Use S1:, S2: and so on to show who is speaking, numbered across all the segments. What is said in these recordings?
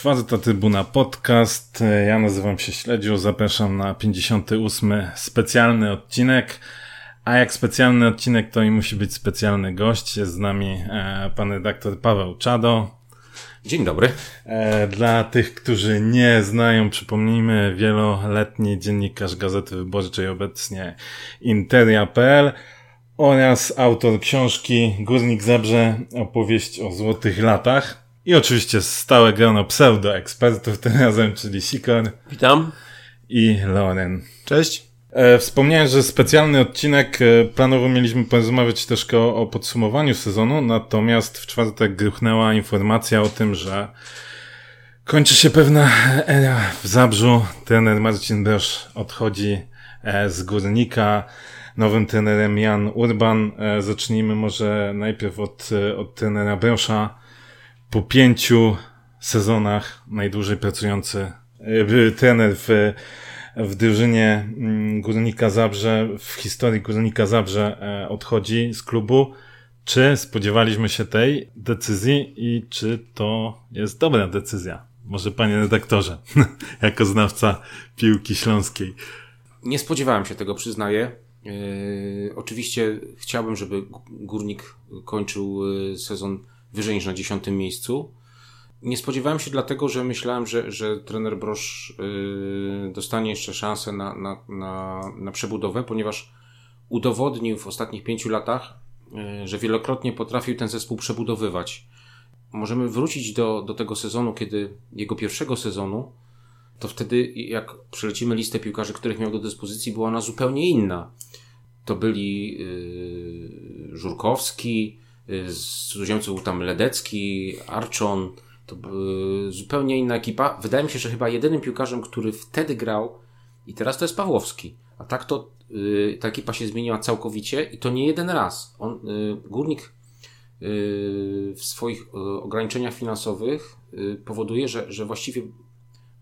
S1: Czwarta Trybuna Podcast. Ja nazywam się Śledziu, zapraszam na 58. specjalny odcinek. A jak specjalny odcinek, to i musi być specjalny gość. Jest z nami e, pan redaktor Paweł Czado.
S2: Dzień dobry.
S1: E, dla tych, którzy nie znają, przypomnijmy, wieloletni dziennikarz Gazety Wyborczej, obecnie Interia.pl oraz autor książki Górnik Zabrze, opowieść o złotych latach. I oczywiście stałe grono pseudo-ekspertów tym razem, czyli Sikor.
S2: Witam.
S1: I Loren.
S2: Cześć.
S1: E, wspomniałem, że specjalny odcinek e, planowo mieliśmy porozmawiać troszkę o, o podsumowaniu sezonu, natomiast w czwartek gruchnęła informacja o tym, że kończy się pewna era w Zabrzu. Trener Marcin Brosz odchodzi e, z Górnika. Nowym trenerem Jan Urban. E, zacznijmy może najpierw od, e, od trenera Brosza. Po pięciu sezonach najdłużej pracujący e, trener w w drużynie mm, Górnika Zabrze, w historii Górnika Zabrze odchodzi z klubu. Czy spodziewaliśmy się tej decyzji i czy to jest dobra decyzja? Może panie redaktorze, jako znawca piłki śląskiej.
S2: Nie spodziewałem się tego, przyznaję. Yy, oczywiście chciałbym, żeby Górnik kończył e, sezon wyżej niż na dziesiątym miejscu. Nie spodziewałem się dlatego, że myślałem, że, że trener Brosz yy, dostanie jeszcze szansę na, na, na, na przebudowę, ponieważ udowodnił w ostatnich pięciu latach, że wielokrotnie potrafił ten zespół przebudowywać. Możemy wrócić do, do tego sezonu, kiedy jego pierwszego sezonu, to wtedy jak przelecimy listę piłkarzy, których miał do dyspozycji, była ona zupełnie inna. To byli yy, Żurkowski, yy, z cudzoziemców był tam Ledecki, Arczon, to była zupełnie inna ekipa. Wydaje mi się, że chyba jedynym piłkarzem, który wtedy grał i teraz to jest Pawłowski. A tak to yy, ta ekipa się zmieniła całkowicie i to nie jeden raz. On, yy, Górnik yy, w swoich y, ograniczeniach finansowych y, powoduje, że, że właściwie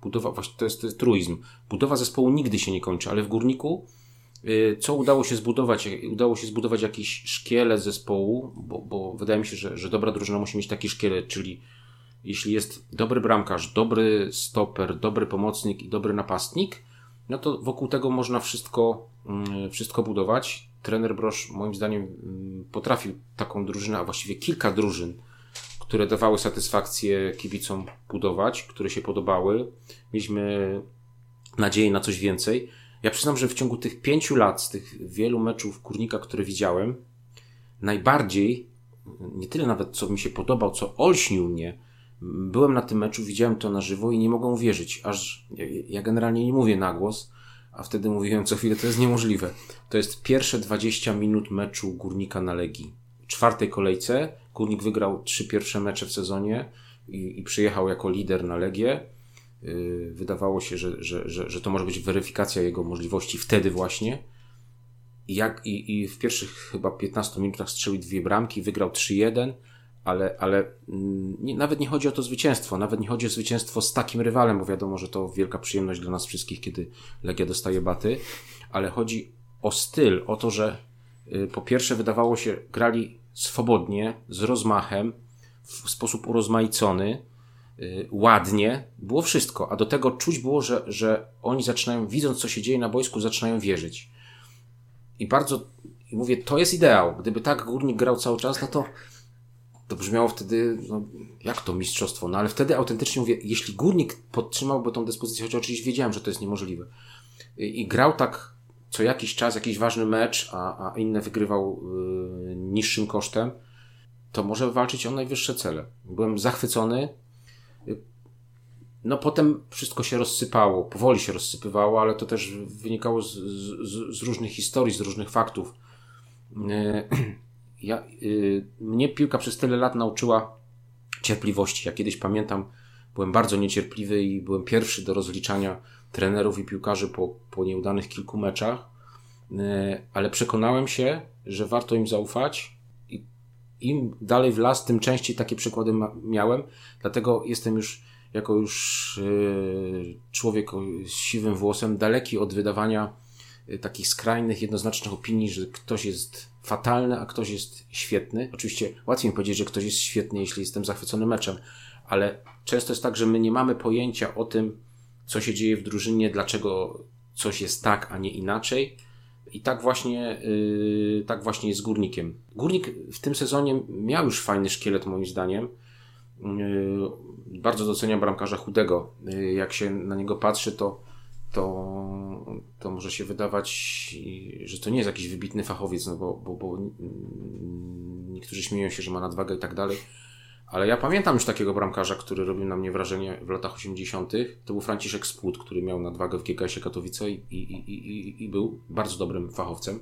S2: budowa, jest, to jest truizm. Budowa zespołu nigdy się nie kończy, ale w Górniku y, co udało się zbudować? Udało się zbudować jakiś szkielet zespołu, bo, bo wydaje mi się, że, że dobra drużyna musi mieć taki szkielet, czyli jeśli jest dobry bramkarz, dobry stoper, dobry pomocnik i dobry napastnik, no to wokół tego można wszystko, mm, wszystko budować. Trener Brosz moim zdaniem mm, potrafił taką drużynę, a właściwie kilka drużyn, które dawały satysfakcję kibicom budować, które się podobały. Mieliśmy nadzieję na coś więcej. Ja przyznam, że w ciągu tych pięciu lat, z tych wielu meczów Kurnika, które widziałem, najbardziej, nie tyle nawet co mi się podobał, co olśnił mnie, byłem na tym meczu, widziałem to na żywo i nie mogą uwierzyć, aż ja, ja generalnie nie mówię na głos, a wtedy mówiłem co chwilę, to jest niemożliwe. To jest pierwsze 20 minut meczu Górnika na Legii. W czwartej kolejce Górnik wygrał trzy pierwsze mecze w sezonie i, i przyjechał jako lider na Legię. Yy, wydawało się, że, że, że, że to może być weryfikacja jego możliwości wtedy właśnie. I, jak, i, i w pierwszych chyba 15 minutach strzelił dwie bramki, wygrał 3-1 ale, ale mm, nie, nawet nie chodzi o to zwycięstwo, nawet nie chodzi o zwycięstwo z takim rywalem, bo wiadomo, że to wielka przyjemność dla nas wszystkich, kiedy Legia dostaje baty, ale chodzi o styl, o to, że y, po pierwsze wydawało się, grali swobodnie, z rozmachem, w sposób urozmaicony, y, ładnie, było wszystko, a do tego czuć było, że, że oni zaczynają, widząc co się dzieje na boisku, zaczynają wierzyć. I bardzo, i mówię, to jest ideał. Gdyby tak górnik grał cały czas, no to to brzmiało wtedy, no, jak to mistrzostwo? No ale wtedy autentycznie mówię, jeśli górnik podtrzymałby tą dyspozycję, choć oczywiście wiedziałem, że to jest niemożliwe, i, i grał tak co jakiś czas, jakiś ważny mecz, a, a inne wygrywał y, niższym kosztem, to może walczyć o najwyższe cele. Byłem zachwycony. No potem wszystko się rozsypało, powoli się rozsypywało, ale to też wynikało z, z, z różnych historii, z różnych faktów. Y, ja, y, mnie piłka przez tyle lat nauczyła cierpliwości. Ja kiedyś pamiętam, byłem bardzo niecierpliwy i byłem pierwszy do rozliczania trenerów i piłkarzy po, po nieudanych kilku meczach, y, ale przekonałem się, że warto im zaufać i im dalej w las, tym częściej takie przykłady miałem, dlatego jestem już jako już y, człowiek z siwym włosem daleki od wydawania y, takich skrajnych, jednoznacznych opinii, że ktoś jest fatalny, a ktoś jest świetny. Oczywiście łatwiej mi powiedzieć, że ktoś jest świetny, jeśli jestem zachwycony meczem, ale często jest tak, że my nie mamy pojęcia o tym, co się dzieje w drużynie, dlaczego coś jest tak, a nie inaczej. I tak właśnie, yy, tak właśnie jest Górnikiem. Górnik w tym sezonie miał już fajny szkielet, moim zdaniem. Yy, bardzo doceniam bramkarza Chudego. Yy, jak się na niego patrzy, to, to, to może się wydawać, że to nie jest jakiś wybitny fachowiec, no bo, bo, bo niektórzy śmieją się, że ma nadwagę i tak dalej ale ja pamiętam już takiego bramkarza, który robił na mnie wrażenie w latach 80. To był Franciszek Spłód, który miał nadwagę w GKS-ie Katowice i, i, i, i, był bardzo dobrym fachowcem.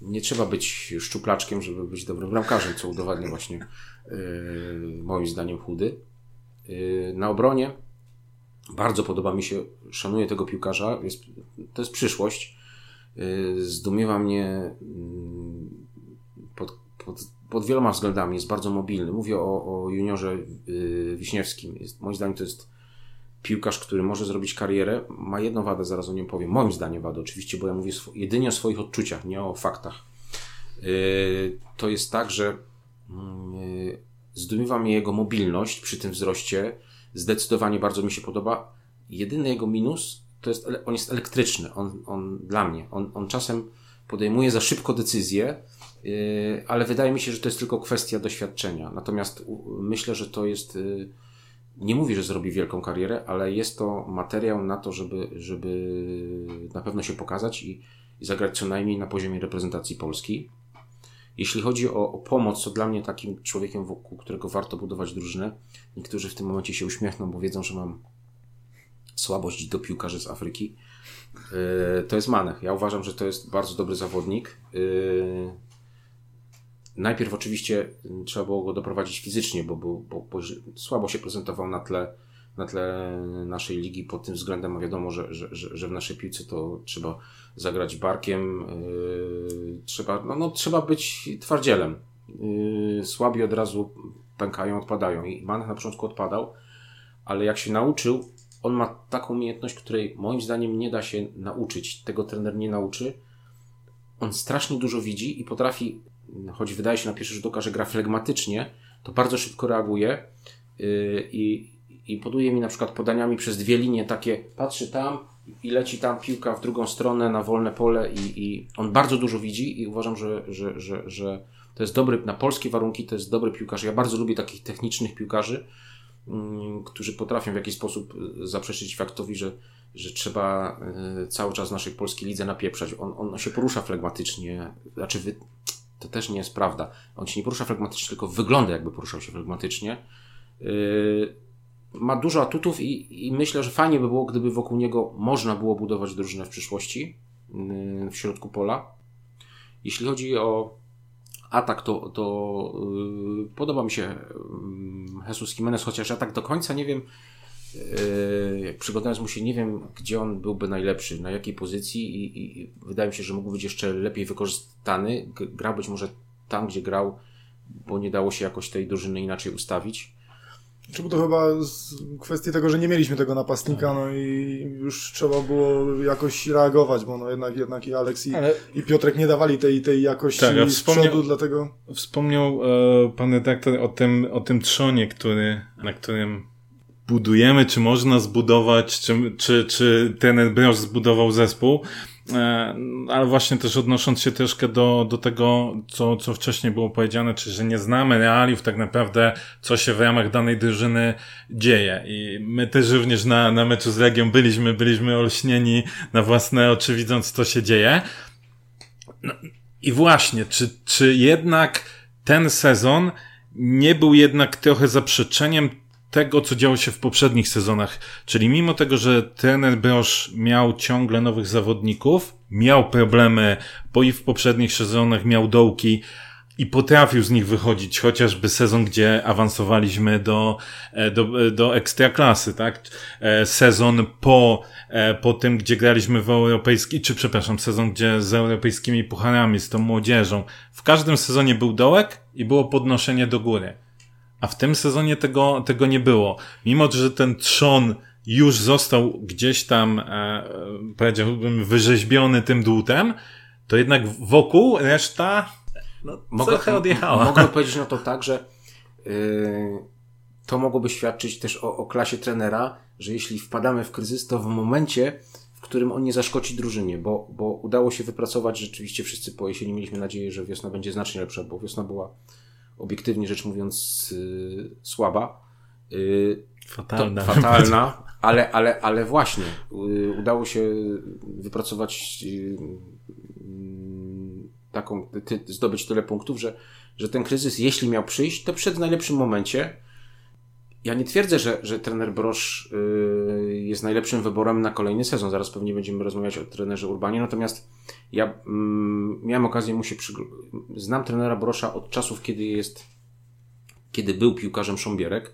S2: Nie trzeba być szczuplaczkiem, żeby być dobrym bramkarzem, co udowadnia właśnie yy, moim zdaniem chudy. Yy, na obronie bardzo podoba mi się, szanuję tego piłkarza, jest, to jest przyszłość. Yy, zdumiewa mnie yy, pod, pod pod wieloma względami jest bardzo mobilny. Mówię o, o juniorze yy, Wiśniewskim. Jest, moim zdaniem to jest piłkarz, który może zrobić karierę. Ma jedną wadę, zaraz o nim powiem. Moim zdaniem wadę oczywiście, bo ja mówię jedynie o swoich odczuciach, nie o faktach. Yy, to jest tak, że yy, zdumiewa mnie jego mobilność przy tym wzroście. Zdecydowanie bardzo mi się podoba. Jedyny jego minus to jest, on jest elektryczny. On, on dla mnie. On, on czasem podejmuje za szybko decyzje, ale wydaje mi się, że to jest tylko kwestia doświadczenia. Natomiast myślę, że to jest. Yy, nie mówię, że zrobi wielką karierę, ale jest to materiał na to, żeby, żeby na pewno się pokazać i, i zagrać co najmniej na poziomie reprezentacji Polski. Jeśli chodzi o, o, pomoc, to dla mnie takim człowiekiem, wokół którego warto budować drużynę, niektórzy w tym momencie się uśmiechną, bo wiedzą, że mam słabość do piłkarzy z Afryki. Yy, to jest Manech. Ja uważam, że to jest bardzo dobry zawodnik. Najpierw oczywiście mm, trzeba było go doprowadzić fizycznie, bo, był, bo, bo słabo się prezentował na tle, na tle naszej ligi pod tym względem, a wiadomo, że, że, że, w naszej piłce to trzeba zagrać barkiem, yy, trzeba, no, no, trzeba być twardzielem. Yy, słabi od razu pękają, odpadają i Manch na początku odpadał, ale jak się nauczył, on ma taką umiejętność, której moim zdaniem nie da się nauczyć, tego trener nie nauczy. On strasznie dużo widzi i potrafi choć wydaje się na pierwszy rzut oka, że gra flegmatycznie, to bardzo szybko reaguje yy, i, i poduje mi na przykład podaniami przez dwie linie takie, patrzy tam i leci tam piłka w drugą stronę na wolne pole i, i on bardzo dużo widzi i uważam, że, że, że, że to jest dobry, na polskie warunki to jest dobry piłkarz. Ja bardzo lubię takich technicznych piłkarzy, mm, którzy potrafią w jakiś sposób zaprzeczyć faktowi, że, że trzeba yy, cały czas naszej polskiej lidze napieprzać. On, on się porusza flegmatycznie, znaczy wy, to też nie jest prawda. On się nie porusza flegmatycznie, tylko wygląda jakby poruszał się flegmatycznie. Yy, ma dużo atutów i, i, myślę, że fajnie by było, gdyby wokół niego można było budować drużynę w przyszłości yy, w środku pola. Jeśli chodzi o atak, to, to yy, podoba mi się Jesus Jimenez, chociaż ja tak do końca nie wiem, Yy, jak przygotowując mu się, nie wiem, gdzie on byłby najlepszy, na jakiej pozycji i, i wydaje mi się, że mógł być jeszcze lepiej wykorzystany. Grał być może tam, gdzie grał, bo nie dało się jakoś tej drużyny inaczej ustawić.
S3: Czy to chyba z kwestii tego, że nie mieliśmy tego napastnika, no i już trzeba było jakoś reagować, bo no jednak, jednak i Aleks i, Ale... i Piotrek nie dawali tej, tej jakości tak, z przodu, dlatego...
S1: Wspomniał e, pan redaktor o tym, o tym trzonie, który, na którym budujemy, czy można zbudować, czy, czy, czy ten Broż zbudował zespół. E, ale właśnie też odnosząc się troszkę do, do tego, co, co wcześniej było powiedziane, czy że nie znamy realiów tak naprawdę, co się w ramach danej drużyny dzieje. I my też również na, na meczu z Legią byliśmy, byliśmy olśnieni na własne oczy widząc, co się dzieje. No, I właśnie, czy, czy jednak ten sezon nie był jednak trochę zaprzeczeniem tego, co działo się w poprzednich sezonach. Czyli mimo tego, że trener Brosz miał ciągle nowych zawodników, miał problemy, bo i w poprzednich sezonach miał dołki i potrafił z nich wychodzić, chociażby sezon, gdzie awansowaliśmy do, e, do, e, do ekstraklasy, tak? E, sezon po, po tym, gdzie graliśmy w europejski, czy przepraszam, sezon, gdzie z europejskimi pucharami, z tą młodzieżą. W każdym sezonie był dołek i było podnoszenie do góry. A w tym sezonie tego, tego nie było. Mimo, że ten trzon już został gdzieś tam, e, powiedziałbym, wyrzeźbiony tym dłutem, to jednak wokół reszta no, mogę, trochę odjechała.
S2: Mogę powiedzieć na to tak, że yy, to mogłoby świadczyć też o, o klasie trenera, że jeśli wpadamy w kryzys, to w momencie, w którym on nie zaszkodzi drużynie, bo, bo udało się wypracować, rzeczywiście wszyscy po jesieni mieliśmy nadzieję, że wiosna będzie znacznie lepsza, bo wiosna była obiektywnie rzecz mówiąc yy, słaba. Yy,
S1: fatalna.
S2: fatalna, ale, ale, ale właśnie yy, udało się wypracować yy, taką, ty, zdobyć tyle punktów, że, że ten kryzys, jeśli miał przyjść, to przed najlepszym momencie. Ja nie twierdzę, że, że trener Brosz yy, jest najlepszym wyborem na kolejny sezon. Zaraz pewnie będziemy rozmawiać o trenerze Urbanie. Natomiast ja mm, miałem okazję mu się Znam trenera Brosza od czasów, kiedy jest, kiedy był piłkarzem Sząbierek.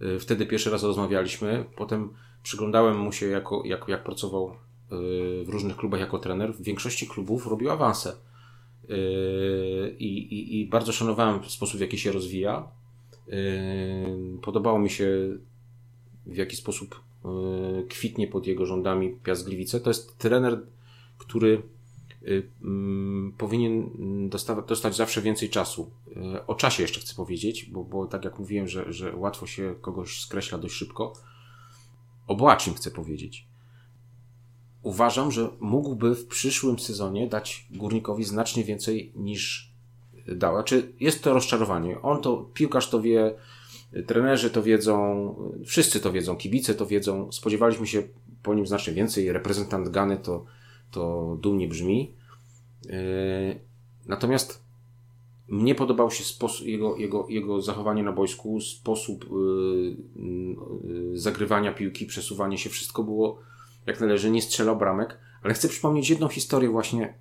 S2: Yy, wtedy pierwszy raz rozmawialiśmy. Potem przyglądałem mu się, jako, jak, jak pracował yy, w różnych klubach jako trener. W większości klubów robił awanse. Yy, I, i, I bardzo szanowałem sposób, w jaki się rozwija. Yy, podobało mi się, w jaki sposób yy, kwitnie pod jego rządami Piast Gliwice. To jest trener, który mm, powinien dostać zawsze więcej czasu. O czasie jeszcze chcę powiedzieć, bo, bo tak jak mówiłem, że, że łatwo się kogoś skreśla dość szybko. O Boaczym chcę powiedzieć uważam, że mógłby w przyszłym sezonie dać Górnikowi znacznie więcej niż dał. Czy jest to rozczarowanie? On to, piłkarz to wie, trenerzy to wiedzą, wszyscy to wiedzą, kibice to wiedzą. Spodziewaliśmy się po nim znacznie więcej. Reprezentant Gany to, to dumnie brzmi. Yy, natomiast mnie podobał się sposób, jego, jego, jego zachowanie na boisku, sposób yy, yy, zagrywania piłki, przesuwanie się, wszystko było jak należy, nie strzelał bramek, ale chcę przypomnieć jedną historię właśnie.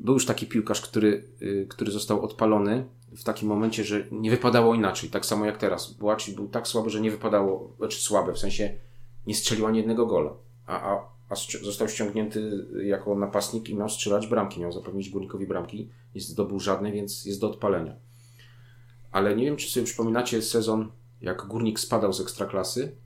S2: Był już taki piłkarz, który, yy, który został odpalony w takim momencie, że nie wypadało inaczej, tak samo jak teraz. Błaci był tak słaby, że nie wypadało, znaczy słabe, w sensie nie strzelił ani jednego gola, a, a, a został ściągnięty jako napastnik i miał strzelać bramki, miał zapewnić górnikowi bramki, nie zdobył żadnej, więc jest do odpalenia. Ale nie wiem, czy sobie przypominacie sezon, jak górnik spadał z ekstraklasy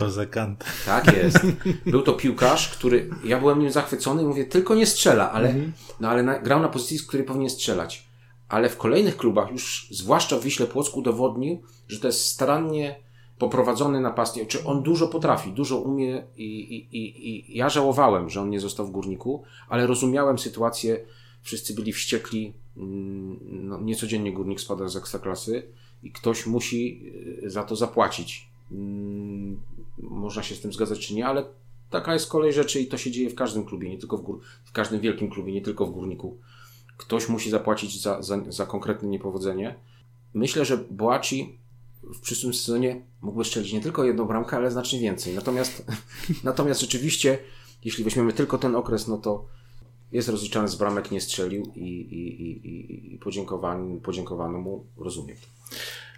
S1: Jose Kant.
S2: Tak jest. Był to piłkarz, który, ja byłem nim zachwycony i mówię, tylko nie strzela, ale, mhm. no, ale na, grał na pozycji, z której powinien strzelać. Ale w kolejnych klubach, już zwłaszcza w Wiśle Płocku, udowodnił, że to jest starannie poprowadzony napastnik, czy on dużo potrafi, dużo umie i, i, i, i ja żałowałem, że on nie został w Górniku, ale rozumiałem sytuację, wszyscy byli wściekli, mm, no, niecodziennie Górnik spada z ekstraklasy i ktoś musi y, za to zapłacić. Mm, można się z tym zgadzać czy nie, ale taka jest kolej rzeczy i to się dzieje w każdym klubie, nie tylko w, gór, w każdym wielkim klubie, nie tylko w górniku. Ktoś musi zapłacić za, za, za konkretne niepowodzenie. Myślę, że Boaci w przyszłym sezonie mógłby strzelić nie tylko jedną bramkę, ale znacznie więcej. Natomiast, natomiast rzeczywiście, jeśli weźmiemy tylko ten okres, no to jest rozliczany z bramek, nie strzelił i, i, i, i podziękowano, podziękowano mu, rozumiem.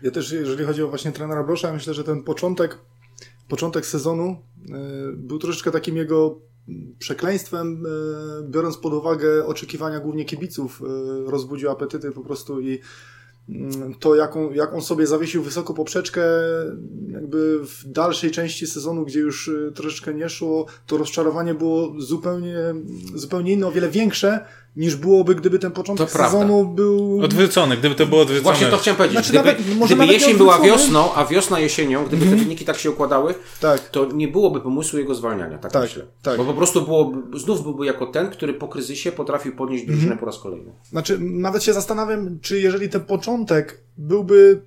S3: Ja też, jeżeli chodzi o właśnie trenera Brosza, myślę, że ten początek, początek sezonu y, był troszeczkę takim jego przekleństwem, y, biorąc pod uwagę oczekiwania głównie kibiców, y, rozbudził apetyty po prostu i to, jaką, jak on sobie zawiesił wysoko poprzeczkę, jakby w dalszej części sezonu, gdzie już troszeczkę nie szło, to rozczarowanie było zupełnie, zupełnie inne, o wiele większe niż byłoby, gdyby ten początek to sezonu prawda. był...
S1: Odwrócony, gdyby to było odwrócone.
S2: Właśnie to chciałem powiedzieć. Znaczy, gdyby nawet, może gdyby jesień była wiosną, a wiosna jesienią, gdyby mm -hmm. te mhm. wyniki tak się układały, tak. to nie byłoby pomysłu jego zwalniania, tak, tak myślę. Tak. Bo po prostu byłoby, znów byłby jako ten, który po kryzysie potrafił podnieść drużynę mm -hmm. po raz kolejny.
S3: Znaczy, nawet się zastanawiam, czy jeżeli ten początek byłby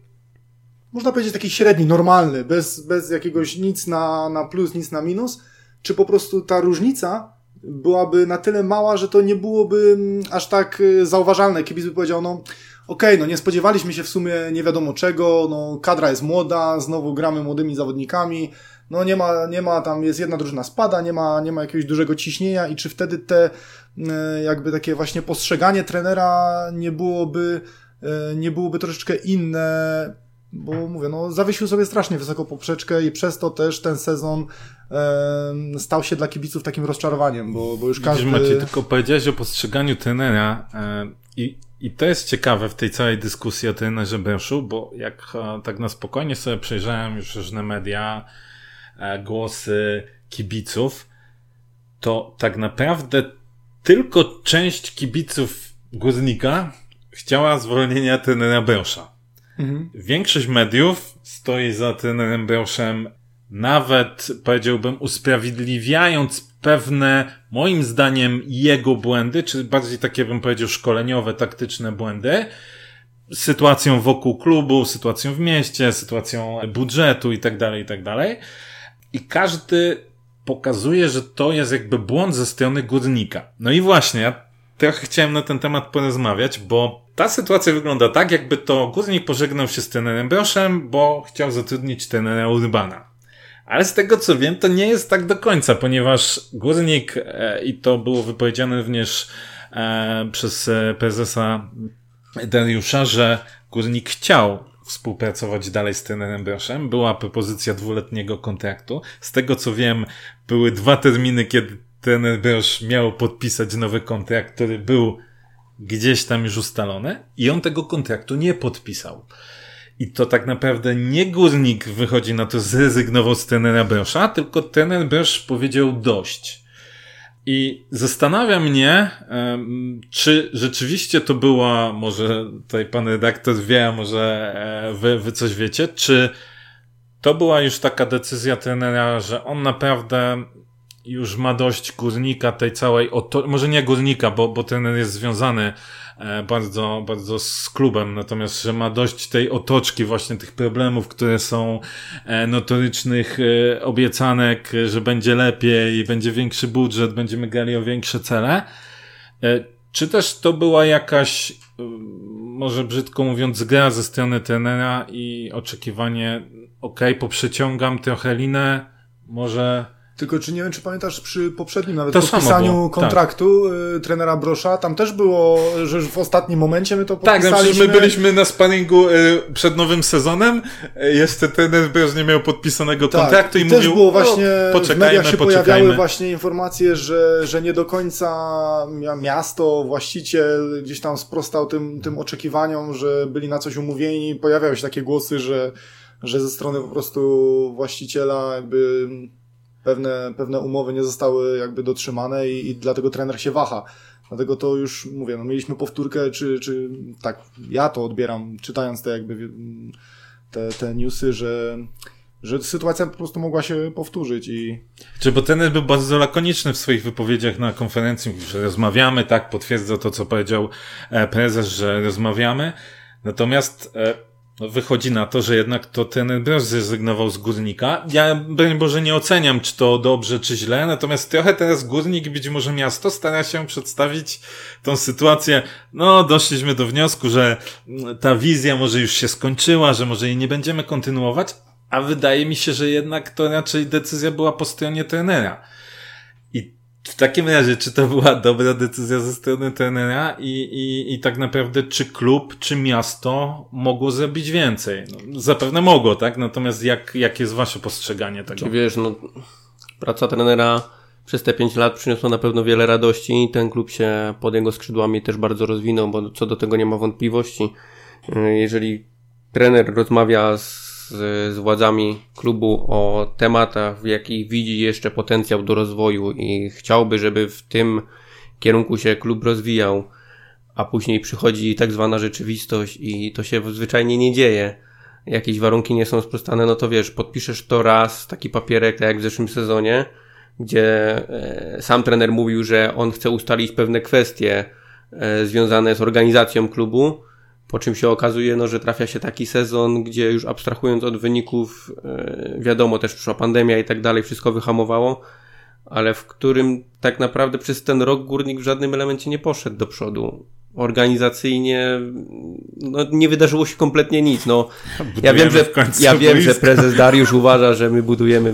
S3: można powiedzieć taki średni, normalny, bez, bez jakiegoś nic na, na plus, nic na minus, czy po prostu ta różnica byłaby na tyle mała, że to nie byłoby mm, aż tak y, zauważalne. Kibic by powiedział, no okej, okay, no nie spodziewaliśmy się w sumie nie wiadomo czego, no kadra jest młoda, znowu gramy młodymi zawodnikami, no nie ma, nie ma tam, jest jedna drużyna spada, nie ma, nie ma jakiegoś dużego ciśnienia i czy wtedy te y, jakby takie właśnie postrzeganie trenera nie byłoby, y, nie byłoby troszeczkę inne, bo mówię, no zawiesił sobie strasznie wysoko poprzeczkę i przez to też ten sezon e, stał się dla kibiców takim rozczarowaniem, bo, bo już każdy...
S1: Widzisz, Maciej, tylko powiedziałeś o postrzeganiu trenera e, i, i to jest ciekawe w tej całej dyskusji o trenerze Breszu, bo jak e, tak na spokojnie sobie przejrzałem już różne media, e, głosy kibiców, to tak naprawdę tylko część kibiców Guznika chciała zwolnienia trenera Brosza. Mhm. Większość mediów stoi za trenerem Broszem, nawet powiedziałbym usprawiedliwiając pewne, moim zdaniem, jego błędy, czy bardziej takie bym powiedział szkoleniowe, taktyczne błędy, sytuacją wokół klubu, sytuacją w mieście, sytuacją budżetu i tak dalej, i tak dalej. I każdy pokazuje, że to jest jakby błąd ze strony górnika. No i właśnie, ja trochę chciałem na ten temat porozmawiać, bo ta sytuacja wygląda tak, jakby to górnik pożegnał się z trenerem Broszem, bo chciał zatrudnić trenera Urbana. Ale z tego co wiem, to nie jest tak do końca, ponieważ górnik, e, i to było wypowiedziane również e, przez e, prezesa Dariusza, że górnik chciał współpracować dalej z trenerem Broszem. Była propozycja dwuletniego kontraktu. Z tego co wiem, były dwa terminy, kiedy trener Brosz miał podpisać nowy kontrakt, który był gdzieś tam już ustalony i on tego kontraktu nie podpisał. I to tak naprawdę nie górnik wychodzi na to, zrezygnował z trenera Brosza, tylko trener Brosz powiedział dość. I zastanawia mnie, czy rzeczywiście to była, może tutaj pan redaktor wie, może e, wy, wy coś wiecie, czy to była już taka decyzja trenera, że on naprawdę już ma dość górnika tej całej, oto- może nie górnika, bo, bo trener jest związany e, bardzo, bardzo z klubem, natomiast, że ma dość tej otoczki właśnie tych problemów, które są e, notorycznych e, obiecanek, że będzie lepiej, będzie większy budżet, będziemy grali o większe cele. Czy też to była jakaś, może brzydko mówiąc, gra ze strony trenera i oczekiwanie, ok, poprzeciągam trochę linę, może
S3: tylko czy nie wiem, czy pamiętasz przy poprzednim nawet to podpisaniu tak. kontraktu tak. trenera Brosza, tam też było, że już w ostatnim momencie my to
S1: podpisaliśmy. Tak, znaczy my byliśmy na sparingu y, przed nowym sezonem, y, jeszcze trener Brosz nie miał podpisanego tak. kontraktu i, i mówił, też
S3: było właśnie, o, w mediach się poczekajmy. pojawiały właśnie informacje, że, że nie do końca miasto, właściciel gdzieś tam sprostał tym, tym oczekiwaniom, że byli na coś umówieni. Pojawiały się takie głosy, że, że ze strony po prostu właściciela jakby pewne, pewne umowy nie zostały jakby dotrzymane i, i dlatego trener się waha. Dlatego to już mówię, no mieliśmy powtórkę, czy, czy tak, ja to odbieram, czytając te jakby te, te newsy, że, że sytuacja po prostu mogła się powtórzyć i...
S1: Czy bo trener był bardzo lakoniczny w swoich wypowiedziach na konferencji, że rozmawiamy, tak, potwierdza to, co powiedział e, prezes, że rozmawiamy, natomiast e, wychodzi na to, że jednak to ten Brosz zrezygnował z Górnika. Ja, broń Boże, nie oceniam, czy to dobrze, czy źle, natomiast trochę teraz Górnik, być może miasto, stara się przedstawić tą sytuację. No, doszliśmy do wniosku, że ta wizja może już się skończyła, że może jej nie będziemy kontynuować, a wydaje mi się, że jednak to raczej decyzja była po stronie trenera. W takim razie, czy to była dobra decyzja ze strony trenera i, i, i tak naprawdę czy klub, czy miasto mogło zrobić więcej? No, zapewne mogło, tak? Natomiast jak, jak jest wasze postrzeganie tego?
S4: Czy wiesz, no, praca trenera przez te pięć lat przyniosła na pewno wiele radości i ten klub się pod jego skrzydłami też bardzo rozwinął, bo co do tego nie ma wątpliwości. Jeżeli trener rozmawia z z, władzami klubu o tematach, w jakich widzi jeszcze potencjał do rozwoju i chciałby, żeby w tym kierunku się klub rozwijał, a później przychodzi tak zwana rzeczywistość i to się zwyczajnie nie dzieje. Jakieś warunki nie są sprostane, no to wiesz, podpiszesz to raz, taki papierek, tak jak w zeszłym sezonie, gdzie e, sam trener mówił, że on chce ustalić pewne kwestie e, związane z organizacją klubu, po czym się okazuje, no, że trafia się taki sezon, gdzie już abstrahując od wyników, yy, wiadomo, też przyszła pandemia i tak dalej, wszystko wyhamowało, ale w którym tak naprawdę przez ten rok górnik w żadnym elemencie nie poszedł do przodu. Organizacyjnie no, nie wydarzyło się kompletnie nic. No, ja wiem, że, ja wiem, że prezes Dariusz uważa, że my budujemy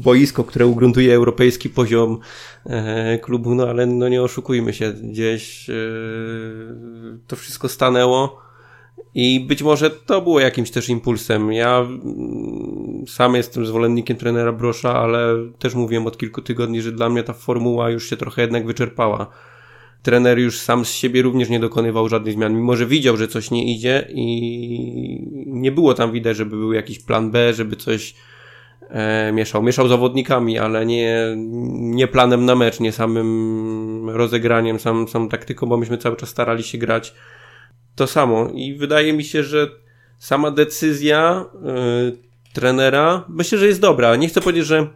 S4: boisko, które ugruntuje europejski poziom e, klubu, no ale no nie oszukujmy się, gdzieś e, to wszystko stanęło i być może to było jakimś też impulsem. Ja mm, sam jestem zwolennikiem trenera Brosza, ale też mówiłem od kilku tygodni, że dla mnie ta formuła już się trochę jednak wyczerpała. Trener już sam z siebie również nie dokonywał żadnych zmian, mimo że widział, że coś nie idzie i nie było tam widać, żeby był jakiś plan B, żeby coś e, mieszał. Mieszał zawodnikami, ale nie, nie planem na mecz, nie samym rozegraniem, sam, samą taktyką, bo myśmy cały czas starali się grać to samo. I wydaje mi się, że sama decyzja y, trenera myślę, że jest dobra. Nie chcę powiedzieć, że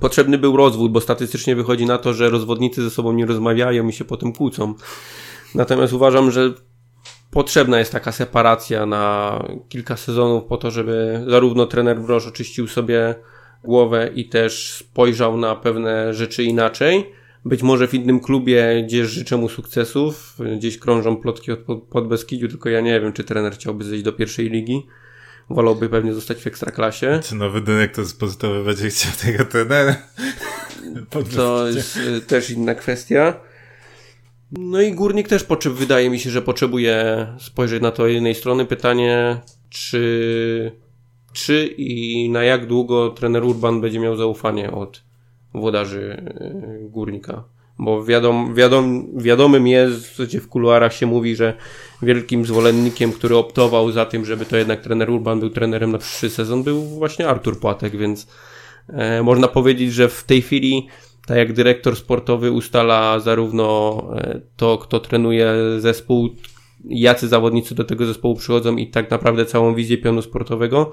S4: potrzebny był rozwód, bo statystycznie wychodzi na to, że rozwodnicy ze sobą nie rozmawiają i się potem kłócą. Natomiast uważam, że potrzebna jest taka separacja na kilka sezonów po to, żeby zarówno trener Broż oczyścił sobie głowę i też spojrzał na pewne rzeczy inaczej. Być może w innym klubie, gdzie życzę mu sukcesów, gdzieś krążą plotki od pod Beskidziu, tylko ja nie wiem, czy trener chciałby zejść do pierwszej ligi. Wolałby pewnie zostać w ekstraklasie.
S1: Czy nowy dyrektor z pozytowy będzie chciał tego trenera?
S4: to jest y, też inna kwestia. No i górnik też potrzeb, wydaje mi się, że potrzebuje spojrzeć na to jednej strony. Pytanie, czy, czy i na jak długo trener Urban będzie miał zaufanie od włodarzy e, górnika. Bo wiadom, wiadom, wiadomym jest, gdzie w kuluarach się mówi, że wielkim zwolennikiem, który optował za tym, żeby to jednak trener Urban był trenerem na przyszły sezon, był właśnie Artur Płatek, więc e, można powiedzieć, że w tej chwili tak jak dyrektor sportowy ustala zarówno e, to, kto trenuje zespół, jacy zawodnicy do tego zespołu przychodzą i tak naprawdę całą wizję pionu sportowego,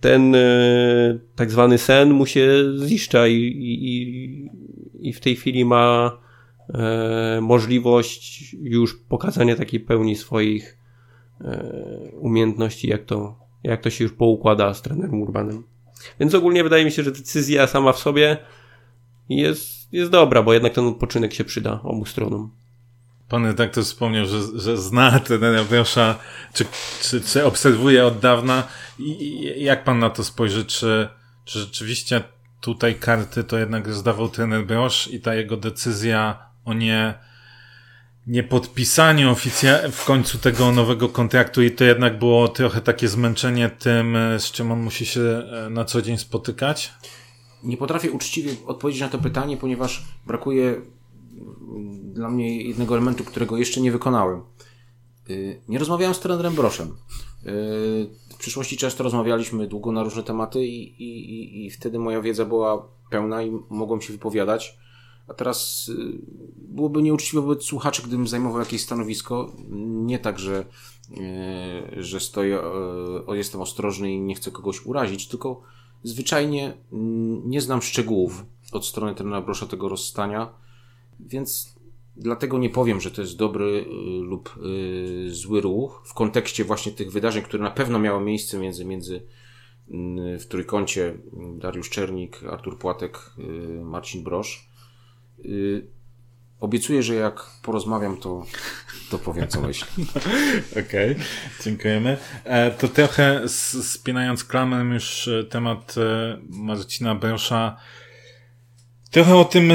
S4: ten e, tak zwany sen mu się ziszcza i, i, i w tej chwili ma e, możliwość już pokazania takiej pełni swoich umiejętności, jak to, jak to się już poukłada z trenerem Urbanem. Więc ogólnie wydaje mi się, że decyzja sama w sobie jest, jest dobra, bo jednak ten odpoczynek się przyda obu stronom.
S1: Pan redaktor wspomniał, że, że zna trenera Wrosza, czy, czy, czy obserwuje od dawna. I, jak pan na to spojrzy? Czy, czy rzeczywiście tutaj karty to jednak zdawał trener Brosz i ta jego decyzja o nie, nie podpisaniu oficjalnie w końcu tego nowego kontraktu i to jednak było trochę takie zmęczenie tym, z czym on musi się e, na co dzień spotykać?
S2: Nie potrafię uczciwie odpowiedzieć na to pytanie, ponieważ brakuje dla mnie jednego elementu, którego jeszcze nie wykonałem. Y, nie rozmawiałem z trenerem Broszem. Y, w przyszłości często rozmawialiśmy długo na różne tematy i, i, i wtedy moja wiedza była pełna i mogłem się wypowiadać. A teraz y, byłoby nieuczciwe wobec słuchaczy, gdybym zajmował jakieś stanowisko. Nie tak, że, że stoję, jestem ostrożny i nie chcę kogoś urazić, tylko zwyczajnie mm, nie znam szczegółów od strony trenera Brosza tego rozstania, więc dlatego nie powiem, że to jest dobry y, lub y, zły ruch w kontekście właśnie tych wydarzeń, które na pewno miały miejsce między, między mm, w trójkącie Dariusz Czernik, Artur Płatek, y, Marcin Brosz. Obiecuję, że jak porozmawiam, to, to powiem, co myślę.
S1: Okej, okay, dziękujemy. E, to trochę spinając klamę już e, temat e, Marcina Brosza, trochę o tym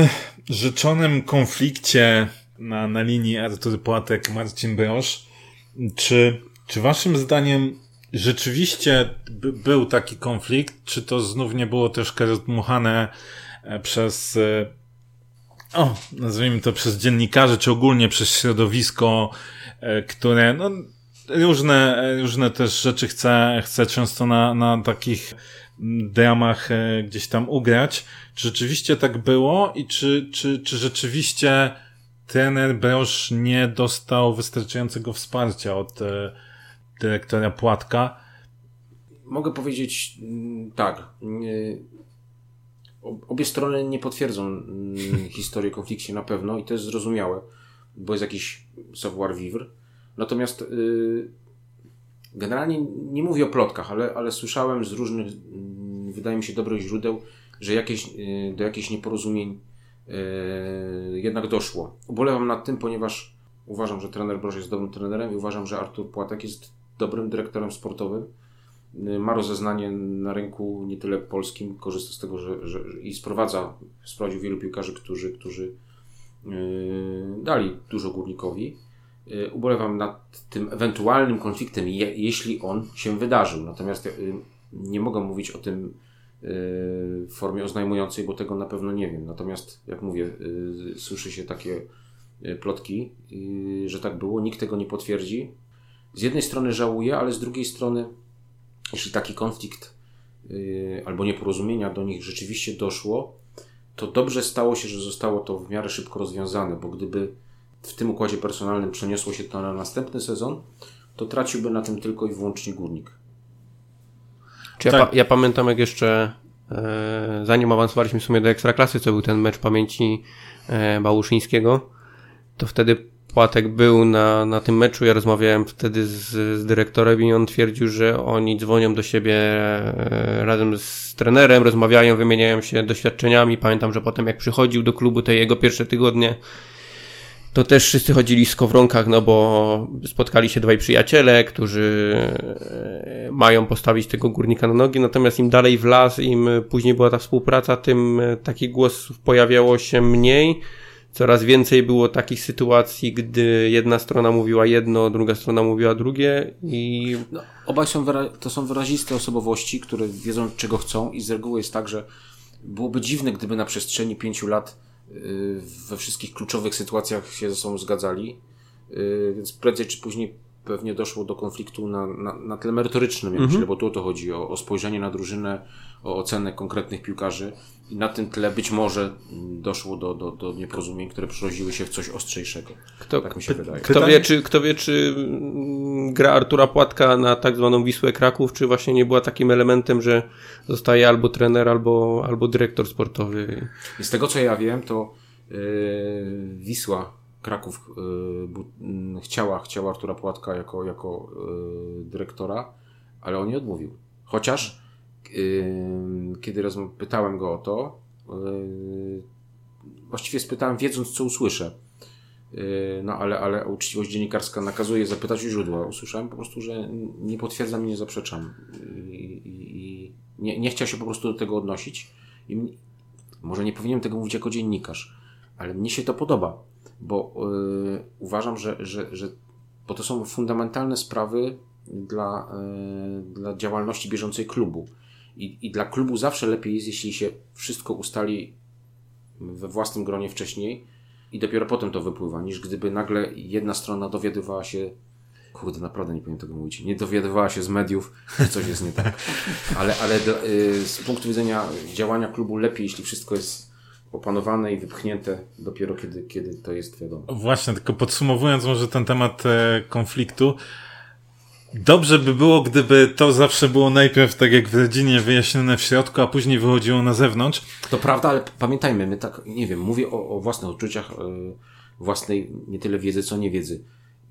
S1: rzeczonym konflikcie na, na linii Artur Płatek-Marcin Brosz. Czy, czy waszym zdaniem rzeczywiście by, był taki konflikt, czy to znów nie było troszkę rozdmuchane przez o, nazwijmy to przez dziennikarzy, czy ogólnie przez środowisko, e, które, no, różne, różne też rzeczy chce, chce często na, na takich dramach e, gdzieś tam ugrać. Czy rzeczywiście tak było i czy, czy, czy rzeczywiście trener Brosz nie dostał wystarczającego wsparcia od e, dyrektora Płatka?
S2: Mogę powiedzieć mm, tak obie strony nie potwierdzą mm, historii konflikcie na pewno i to jest zrozumiałe, bo jest jakiś savoir vivre. Natomiast y, generalnie nie mówię o plotkach, ale, ale słyszałem z różnych, y, wydaje mi się, dobrych źródeł, że jakieś, y, do jakichś nieporozumień y, jednak doszło. Ubolewam nad tym, ponieważ uważam, że trener Broż jest dobrym trenerem i uważam, że Artur Płatek jest dobrym dyrektorem sportowym ma rozeznanie na rynku nie tyle polskim, korzysta z tego, że, że, i sprowadza, sprowadził wielu piłkarzy, którzy, którzy yy, dali dużo górnikowi. Yy, ubolewam nad tym ewentualnym konfliktem, je, jeśli on się wydarzył. Natomiast yy, nie mogę mówić o tym w formie oznajmującej, bo tego na pewno nie wiem. Natomiast, jak mówię, słyszy się takie plotki, że tak było. Nikt tego nie potwierdzi. Z jednej strony żałuję, ale z drugiej strony jeśli taki konflikt yy, albo nieporozumienia do nich rzeczywiście doszło, to dobrze stało się, że zostało to w miarę szybko rozwiązane, bo gdyby w tym układzie personalnym przeniosło się to na następny sezon, to traciłby na tym tylko i wyłącznie górnik.
S4: Czy tak. ja, pa ja, pamiętam, jak jeszcze e, zanim awansowaliśmy w sumie do ekstraklasy, co był ten mecz pamięci e, Bałuszyńskiego, to wtedy Płatek był na, na tym meczu. Ja rozmawiałem wtedy z, z dyrektorem i on twierdził, że oni dzwonią do siebie e, razem z trenerem, rozmawiają, wymieniają się doświadczeniami. Pamiętam, że potem jak przychodził do klubu te jego pierwsze tygodnie, to też wszyscy chodzili w skowronkach, no bo spotkali się dwaj przyjaciele, którzy e, mają postawić tego górnika na nogi, natomiast im dalej w las, im później była ta współpraca, tym takich głosów pojawiało się mniej. Coraz więcej było takich sytuacji, gdy jedna strona mówiła jedno, druga strona mówiła drugie i...
S2: No, obaj są to są wyraziste osobowości, które wiedzą czego chcą i z reguły jest tak, że byłoby dziwne, gdyby na przestrzeni pięciu lat Y, we wszystkich kluczowych sytuacjach się ze sobą zgadzali, y, więc prędzej czy później pewnie doszło do konfliktu na, na, na tle merytorycznym, ja myślę, mhm. bo tu o to chodzi, o, o spojrzenie na drużynę, o ocenę konkretnych piłkarzy i na tym tle być może doszło do, do, do nieporozumień, które przerodziły się w coś ostrzejszego. Kto, tak mi się wydaje.
S4: Kto wie, czy, kto wie, czy gra Artura Płatka na tak zwaną Wisłę Kraków, czy właśnie nie była takim elementem, że zostaje albo trener, albo, albo dyrektor sportowy.
S2: I z tego co ja wiem, to yy, Wisła Kraków yy, chciała, chciała Artura Płatka jako, jako yy, dyrektora, ale on nie odmówił. Chociaż kiedy pytałem go o to, yy, właściwie spytałem wiedząc, co usłyszę. Yy, no ale, ale uczciwość dziennikarska nakazuje zapytać u źródła. Usłyszałem po prostu, że nie potwierdzam i nie zaprzeczam. I, i, i nie, nie chciał się po prostu do tego odnosić. I może nie powinienem tego mówić jako dziennikarz, ale mnie się to podoba, bo yy, uważam, że, że, że bo to są fundamentalne sprawy dla, yy, dla działalności bieżącej klubu. I, I dla klubu zawsze lepiej jest, jeśli się wszystko ustali we własnym gronie wcześniej i dopiero potem to wypływa, niż gdyby nagle jedna strona dowiadywała się kurde, naprawdę nie powiem tego mówić, nie dowiadywała się z mediów, że coś jest nie tak. Ale, ale y, z punktu widzenia działania klubu lepiej, jeśli wszystko jest opanowane i wypchnięte dopiero kiedy, kiedy to jest wiadomo.
S1: Właśnie, tylko podsumowując może ten temat e, konfliktu, Dobrze by było, gdyby to zawsze było najpierw tak jak w rodzinie wyjaśnione w środku, a później wychodziło na zewnątrz.
S2: To prawda, ale pamiętajmy, my tak, nie wiem, mówię o, o własnych odczuciach, yy, własnej nie tyle wiedzy, co niewiedzy.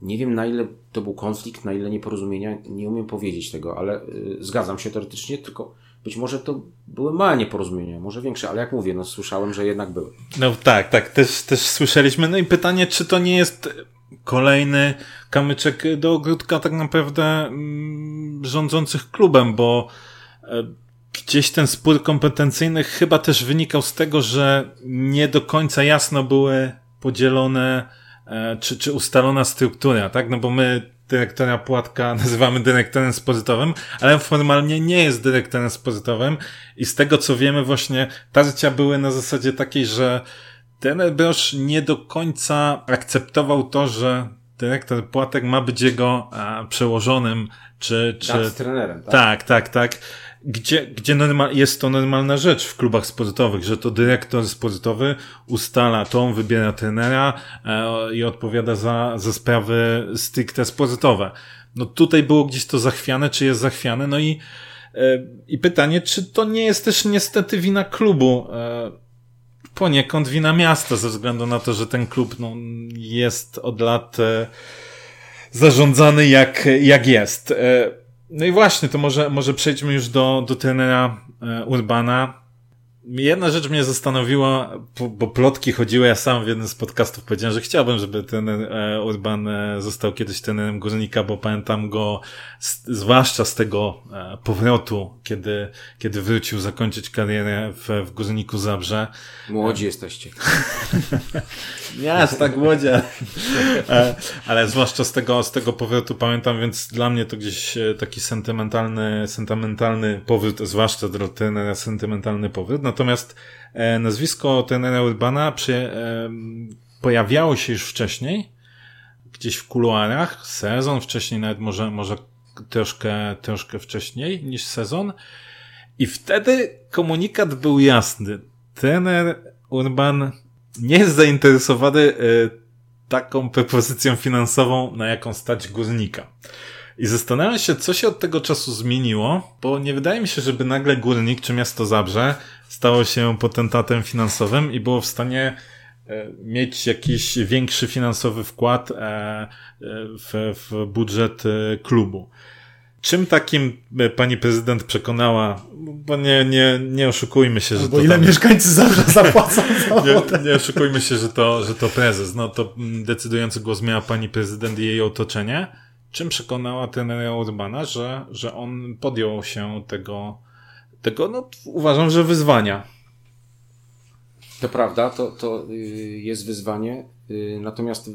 S2: Nie wiem na ile to był konflikt, na ile nieporozumienia, nie umiem powiedzieć tego, ale yy, zgadzam się teoretycznie, tylko być może to były małe nieporozumienia, może większe, ale jak mówię, no słyszałem, że jednak były.
S1: No tak, tak, też, też słyszeliśmy. No i pytanie, czy to nie jest kolejny kamyczek do ogródka tak naprawdę mm, rządzących klubem, bo e, gdzieś ten spór kompetencyjny chyba też wynikał z tego, że nie do końca jasno były podzielone e, czy, czy ustalona struktura, tak? No bo my dyrektora Płatka nazywamy dyrektorem spozytowym, ale formalnie nie jest dyrektorem spozytowym i z tego co wiemy właśnie tarcia były na zasadzie takiej, że ten Brosz nie do końca akceptował to, że dyrektor Płatek ma być jego a, przełożonym, czy... czy...
S2: Tak, z trenerem, tak?
S1: Tak, tak, tak. Gdzie, gdzie normal, jest to normalna rzecz w klubach sportowych, że to dyrektor sportowy ustala to, wybiera trenera e, i odpowiada za, za sprawy stricte sportowe. No tutaj było gdzieś to zachwiane, czy jest zachwiane, no i, e, i pytanie, czy to nie jest też niestety wina klubu, e, poniekąd wina miasta, ze względu na to, że ten klub no, jest od lat e, zarządzany jak, jak jest. E, no i właśnie, to może, może przejdźmy już do, do trenera e, Urbana. Jedna rzecz mnie zastanowiła, bo plotki chodziły, ja sam w jednym z podcastów powiedziałem, że chciałbym, żeby ten e, Urban e, został kiedyś trenerem Górnika, bo pamiętam go zwłaszcza z tego e, powrotu, kiedy, kiedy wrócił zakończyć karierę w, w Górniku Zabrze.
S2: Młodzi jesteście.
S1: Aż tak młodzi, ale, ale zwłaszcza z tego, z tego powrotu pamiętam, więc dla mnie to gdzieś taki sentymentalny, sentymentalny powrót, zwłaszcza dla trenera sentymentalny powrót. Natomiast e, nazwisko trenera Urbana przy, e, pojawiało się już wcześniej, gdzieś w kuluarach, sezon wcześniej, nawet może, może troszkę, troszkę wcześniej niż sezon. I wtedy komunikat był jasny. Trener Urban nie jest zainteresowany y, taką propozycją finansową, na jaką stać górnika. I zastanawiam się, co się od tego czasu zmieniło, bo nie wydaje mi się, żeby nagle Górnik czy Miasto Zabrze stało się potentatem finansowym i było w stanie e, mieć jakiś większy finansowy wkład e, e, w, w budżet klubu. Czym takim pani prezydent przekonała, bo nie, nie, nie oszukujmy się, że
S3: Bo ile tam, mieszkańcy zawsze zapłacą za
S1: nie, nie oszukujmy się, że to, że to prezes. No to decydujący głos miała pani prezydent i jej otoczenie czym przekonała trenera Urbana, że, że on podjął się tego, tego no, uważam, że wyzwania.
S2: To prawda, to, to y, jest wyzwanie, y, natomiast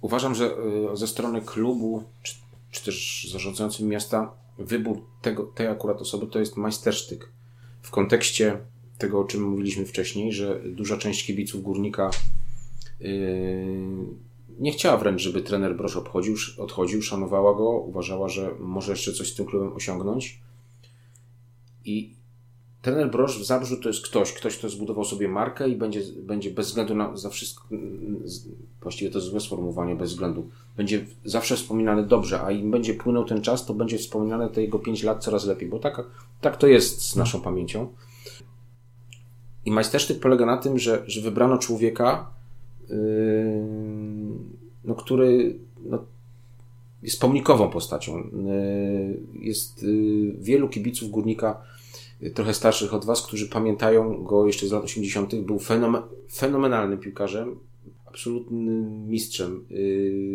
S2: uważam, że y, ze strony klubu, czy, czy też zarządzającym miasta, wybór tego, tej akurat osoby to jest majstersztyk. W kontekście tego, o czym mówiliśmy wcześniej, że duża część kibiców górnika nie chciała wręcz, żeby trener Brosz obchodził, odchodził, szanowała go, uważała, że może jeszcze coś z tym klubem osiągnąć. I trener Brosz w Zabrzu to jest ktoś, ktoś, kto zbudował sobie markę i będzie, będzie bez względu na za wszystko, właściwie to jest złe sformułowanie, bez względu, będzie zawsze wspominany dobrze, a im będzie płynął ten czas, to będzie wspominane te jego 5 lat coraz lepiej, bo tak, tak to jest z naszą pamięcią. I majstersztyk polega na tym, że, że wybrano człowieka, no, który no, jest pomnikową postacią. Yy, jest yy, wielu kibiców górnika, yy, trochę starszych od Was, którzy pamiętają go jeszcze z lat 80. Był fenomen, fenomenalnym piłkarzem, absolutnym mistrzem.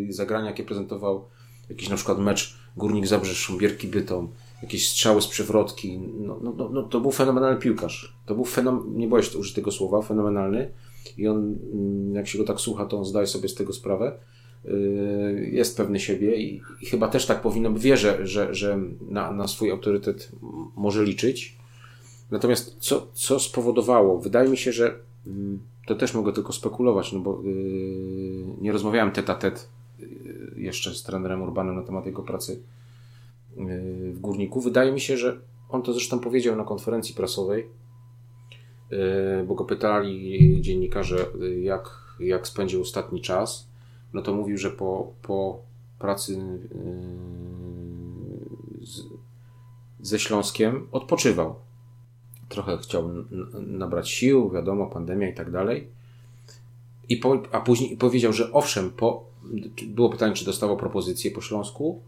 S2: Zagrania, jakie prezentował jakiś na przykład mecz Górnik Zabrze Szumbierki Bytom, jakieś strzały z przewrotki. No, no, no, no, to był fenomenalny piłkarz. To był fenomen, nie boję się użyć tego słowa, fenomenalny. I on, mm, jak się go tak słucha, to on zdaje sobie z tego sprawę. Y, jest pewny siebie i, i chyba też tak powinno być. Wie, że, że, że na, na swój autorytet może liczyć. Natomiast co, co spowodowało? Wydaje mi się, że mm, to też mogę tylko spekulować, no bo yy, nie rozmawiałem tet a tet jeszcze z trenerem Urbanem na temat jego pracy yy, w Górniku. Wydaje mi się, że on to zresztą powiedział na konferencji prasowej, yy, bo go pytali dziennikarze, yy, jak, jak spędził ostatni czas no to mówił, że po, po pracy yy, z, ze Śląskiem odpoczywał. Trochę chciał nabrać sił, wiadomo, pandemia i tak dalej. I po, a później powiedział, że owszem, po, było pytanie, czy dostawał propozycje po Śląsku.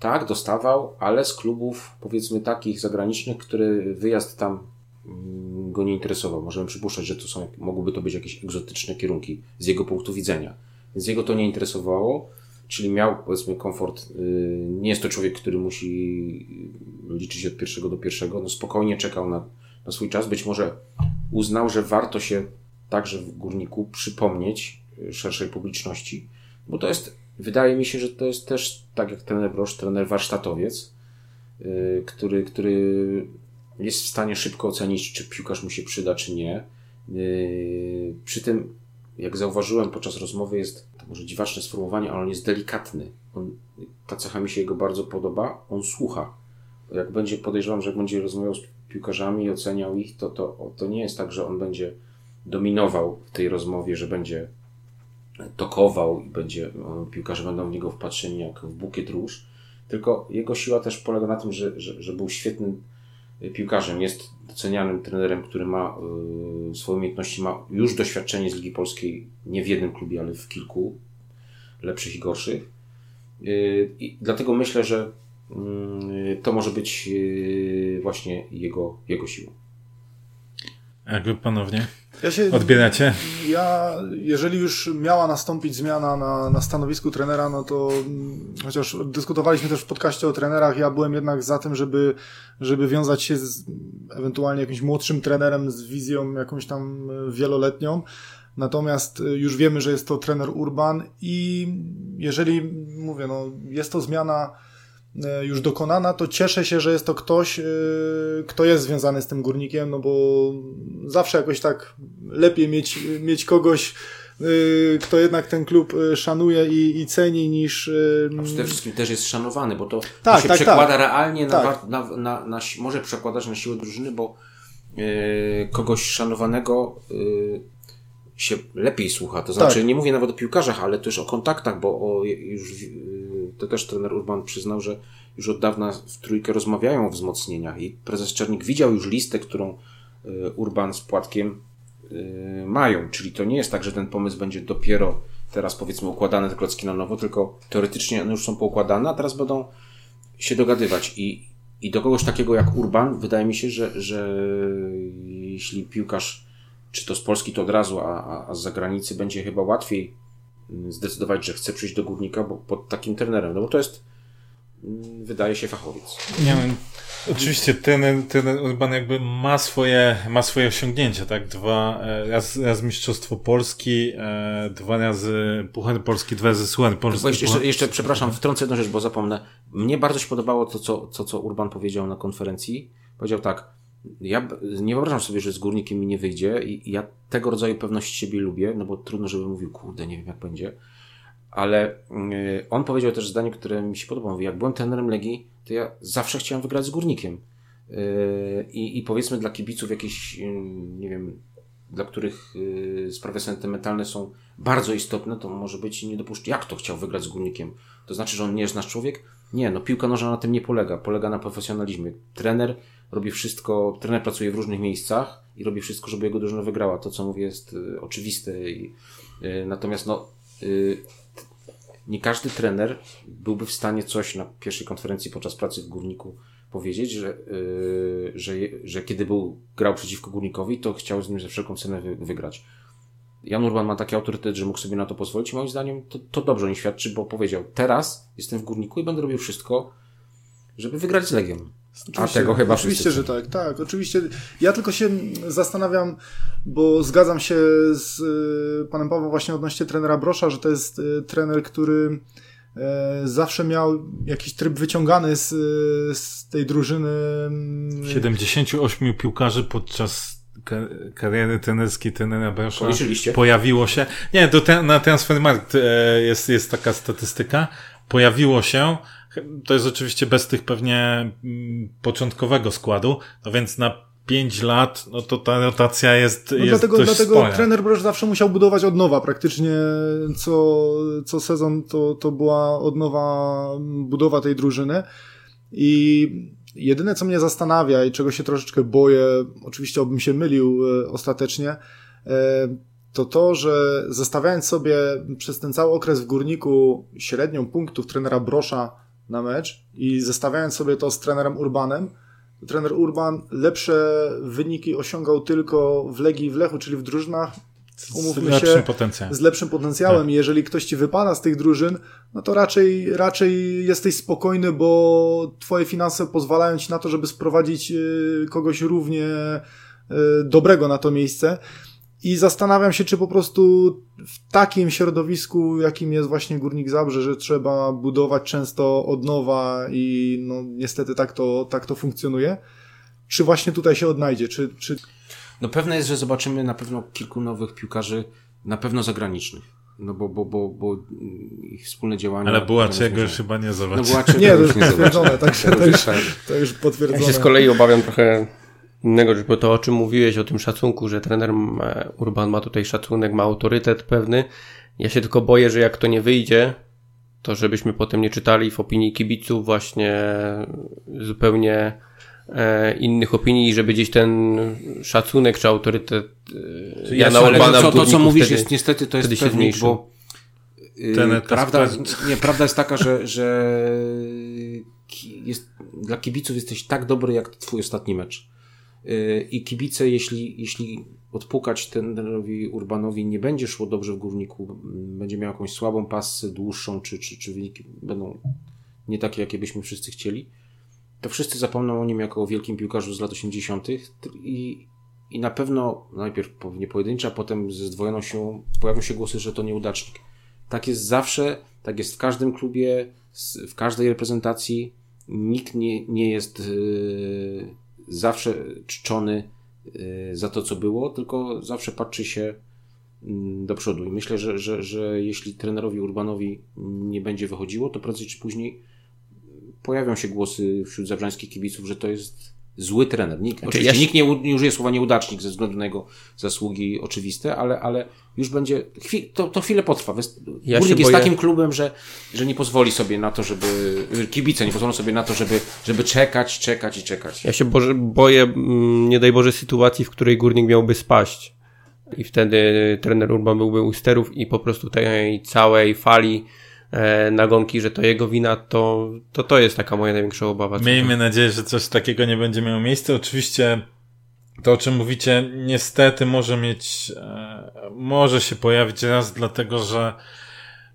S2: Tak, dostawał, ale z klubów, powiedzmy, takich zagranicznych, który wyjazd tam mm, go nie interesował. Możemy przypuszczać, że to są, mogłyby to być jakieś egzotyczne kierunki z jego punktu widzenia. Więc jego to nie interesowało, czyli miał powiedzmy komfort. Y, nie jest to człowiek, który musi liczyć od pierwszego do pierwszego. No spokojnie czekał na, na swój czas. Być może uznał, że warto się także w górniku przypomnieć y, szerszej publiczności, bo to jest, wydaje mi się, że to jest też, tak jak trener Brosz, trener warsztatowiec, y, który, który jest w stanie szybko ocenić, czy piłkarz mu się przyda, czy nie. Przy tym jak zauważyłem podczas rozmowy, jest to może dziwaczne sformułowanie, ale on jest delikatny. On, ta cecha mi się jego bardzo podoba. On słucha. Jak będzie, podejrzewam, że jak będzie rozmawiał z piłkarzami i oceniał ich, to, to, to nie jest tak, że on będzie dominował w tej rozmowie, że będzie tokował i będzie, piłkarze będą w niego wpatrzeni jak w bukiet róż, tylko jego siła też polega na tym, że, że, że był świetnym piłkarzem, jest docenianym trenerem, który ma y, swoje umiejętności, ma już doświadczenie z Ligi Polskiej, nie w jednym klubie, ale w kilku, lepszych i gorszych. Y, I dlatego myślę, że y, to może być właśnie jego, jego siłą.
S1: Jak wy ponownie ja się, odbieracie?
S3: Ja, jeżeli już miała nastąpić zmiana na, na stanowisku trenera, no to mm, chociaż dyskutowaliśmy też w podcaście o trenerach, ja byłem jednak za tym, żeby, żeby wiązać się z ewentualnie jakimś młodszym trenerem z wizją jakąś tam wieloletnią. Natomiast już wiemy, że jest to trener Urban i jeżeli, mówię, no, jest to zmiana E, już dokonana, to cieszę się, że jest to ktoś, e, kto jest związany z tym górnikiem, no bo zawsze jakoś tak lepiej mieć, mieć kogoś y, kto jednak ten klub szanuje i, i ceni niż...
S2: A przede wszystkim też jest szanowany, bo to,
S3: tak,
S2: to się
S3: tak,
S2: przekłada
S3: tak.
S2: realnie na,
S3: Tak.
S2: na, na, na, może przekładać na siłę drużyny, bo e, kogoś szanowanego e, się lepiej słucha. To znaczy,
S3: Tak.
S2: nie mówię nawet o piłkarzach, ale też o kontaktach, bo o, już e, to też trener Urban przyznał, że już od dawna w trójkę rozmawiają o wzmocnieniach i prezes Czernik widział już listę, którą e, Urban z Płatkiem e, mają. Czyli to nie jest tak, że ten pomysł będzie dopiero teraz powiedzmy układane te klocki na nowo, tylko teoretycznie one już są poukładane, a teraz będą się dogadywać i, i do kogoś takiego jak Urban wydaje mi się, że, że jeśli piłkarz czy to z Polski to od razu, a, a- z zagranicy będzie chyba łatwiej zdecydować, że chce przyjść do Górnika bo pod takim trenerem, no bo to jest mm, wydaje się fachowiec.
S1: Nie wiem. Oczywiście ten, ten Urban jakby ma swoje, ma swoje osiągnięcia, tak? Dwa, e, raz, raz Mistrzostwo Polski, e, dwa razy Puchar Polski, dwa razy Suchar Polski.
S2: jeszcze,
S1: Puchar-
S2: jeszcze, przepraszam, wtrącę jedną rzecz, bo zapomnę. Mnie bardzo się podobało to, co, co, co Urban powiedział na konferencji. Powiedział tak, ja nie wyobrażam sobie, że z Górnikiem mi nie wyjdzie i ja tego rodzaju pewność siebie lubię, no bo trudno, żeby mówił, kurde, nie wiem jak będzie. Ale yy, on powiedział też zdanie, które mi się podoba. Mówi, jak byłem trenerem Legii, to ja zawsze chciałem wygrać z Górnikiem. Yy, I, I powiedzmy dla kibiców jakieś, yy, nie wiem, dla których sprawy sentymentalne są bardzo istotne, to może być niedopuszczalne. Jak to chciał wygrać z Górnikiem? To znaczy, że on nie jest nasz człowiek? Nie, no piłka nożna na tym nie polega. Polega na profesjonalizmie. Trener robi wszystko, trener pracuje w różnych miejscach i robi wszystko, żeby jego drużyna wygrała. To, co mówię, jest y, oczywiste. I, y, natomiast no, y, nie każdy trener byłby w stanie coś na pierwszej konferencji podczas pracy w Górniku powiedzieć, że, że, że kiedy był, grał przeciwko Górnikowi, to chciał z nim za wszelką cenę wy, wygrać. Jan Urban ma taki autorytet, że mógł sobie na to pozwolić. Moim zdaniem to, to dobrze o świadczy, bo powiedział: Teraz jestem w górniku i będę robił wszystko, żeby wygrać z Legią. A
S3: Oczywiście,
S2: tego chyba
S3: Oczywiście,
S2: wszyscy
S3: że tak, tak, oczywiście. Ja tylko się zastanawiam, bo zgadzam się z y, panem Pawłem właśnie odnośnie trenera Brosza, że to jest y, trener, który e, zawsze miał jakiś tryb wyciągany z, y, z tej drużyny. mm,
S1: 78 piłkarzy podczas ka- kariery trenerskiej trenera Brosza pojawiło się. Nie, do te, na Transfermarkt e, jest, jest taka statystyka. Pojawiło się. To jest oczywiście bez tych pewnie mm, początkowego składu. No więc na 5 lat, no to ta rotacja jest,
S3: No
S1: jest
S3: dlatego,
S1: dość
S3: dlatego
S1: spora.
S3: trener Brosz zawsze musiał budować od nowa. Praktycznie co, co sezon to, to była od nowa budowa tej drużyny. I jedyne, co mnie zastanawia i czego się troszeczkę boję, oczywiście obym się mylił e, ostatecznie, e, to to, że zestawiając sobie przez ten cały okres w górniku średnią punktów trenera Brosza na mecz i zestawiając sobie to z trenerem Urbanem, trener Urban lepsze wyniki osiągał tylko w Legii i w Lechu, czyli w drużynach
S1: z
S3: umówmy
S1: lepszym
S3: się,
S1: potencjałem.
S3: z lepszym potencjałem.
S1: Tak.
S3: Jeżeli ktoś ci wypada z tych drużyn, no to raczej, raczej jesteś spokojny, bo twoje finanse pozwalają ci na to, żeby sprowadzić y, kogoś równie y, dobrego na to miejsce. I zastanawiam się, czy po prostu w takim środowisku, jakim jest właśnie Górnik Zabrze, że trzeba budować często od nowa i no niestety tak to, tak to funkcjonuje, czy właśnie tutaj się odnajdzie, czy, czy
S2: No pewne jest, że zobaczymy na pewno kilku nowych piłkarzy, na pewno zagranicznych. No bo, bo, bo, bo ich wspólne działania...
S1: Ale Bułaczego
S2: Będą
S1: już chyba nie
S2: No
S1: zobaczy.
S2: Bułaczego
S3: nie, to już
S2: nie
S3: potwierdzone, także
S2: To
S3: to
S2: już tak.
S3: to już
S4: Ja
S3: potwierdzone.
S4: się z kolei obawiam trochę innego, bo to o czym mówiłeś, o tym szacunku, że trener ma, Urban ma tutaj szacunek, ma autorytet pewny. Ja się tylko boję, że jak to nie wyjdzie, to żebyśmy potem nie czytali w opinii kibiców właśnie zupełnie e, innych opinii i żeby gdzieś ten szacunek czy autorytet e,
S1: ja
S4: Jana Urbana
S2: to,
S4: w
S2: to, to co mówisz,
S4: wtedy-
S2: jest niestety to jest pewnik, bo yy,
S1: Ten
S2: prawda, nie, prawda jest taka, że, że jest, dla kibiców jesteś tak dobry jak twój ostatni mecz. Yy, I kibice, jeśli, jeśli odpukać trenerowi Urbanowi nie będzie szło dobrze w górniku, będzie miał jakąś słabą pasę, dłuższą, czy, czy, czy wyniki będą nie takie, jakie byśmy wszyscy chcieli, to wszyscy zapomną o nim jako o wielkim piłkarzu z lat 80. i, i na pewno najpierw pewnie pojedyncze, a potem ze zdwojoną siłą pojawią się głosy, że to nieudacznik. Tak jest zawsze, tak jest w każdym klubie, w każdej reprezentacji. Nikt nie, nie jest yy, zawsze czczony yy, za to, co było, tylko zawsze patrzy się mm, do przodu. I myślę, że, że, że jeśli trenerowi Urbanowi nie będzie wychodziło, to prędzej czy później pojawią się głosy wśród zabrzańskich kibiców, że to jest zły trener. Nikt, znaczy, oczywiście ja się... nikt nie, nie użyje słowa nieudacznik ze względu na jego zasługi oczywiste, ale, ale już będzie, chwil, to, to chwilę potrwa. Ja Górnik jest boję... takim klubem, że, że nie pozwoli sobie na to, żeby, kibice nie pozwolą sobie na to, żeby, żeby czekać, czekać i czekać.
S4: Ja się boże, boję, mm, nie daj Boże, sytuacji, w której Górnik miałby spaść. I wtedy trener Urban byłby u sterów i po prostu tej całej fali nagonki, że to jego wina, to, to to jest taka moja największa obawa.
S1: Miejmy nadzieję, że coś takiego nie będzie miało miejsca. Oczywiście to, o czym mówicie, niestety może mieć, e, może się pojawić raz, dlatego że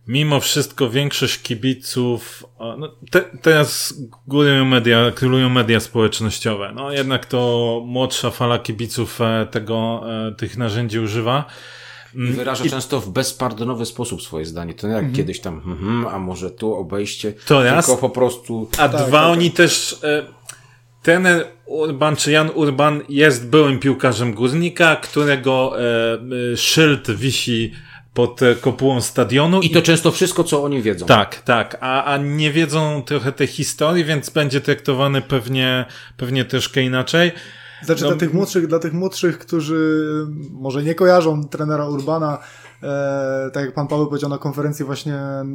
S1: mimo wszystko większość kibiców, no, te, teraz górują media, królują media społecznościowe. No jednak to młodsza fala kibiców e, tego, e, tych narzędzi używa.
S2: I mm, wyraża I... często w bezpardonowy sposób swoje zdanie. To jak mhm. kiedyś tam, mm, a może tu obejście, to raz, tylko po prostu...
S1: A tak, dwa, tak, oni tak. też... E, ten Urban, czy Jan Urban jest byłym piłkarzem Górnika, którego e, e szyld wisi pod kopułą stadionu.
S2: I to i... często wszystko, co oni wiedzą.
S1: Tak, tak. A, a nie wiedzą trochę tej historii, więc będzie traktowany pewnie, pewnie troszkę inaczej.
S3: Znaczy no, dla tych młodszych, dla tych młodszych, którzy może nie kojarzą trenera Urbana, E, tak jak pan Paweł powiedział na konferencji właśnie e,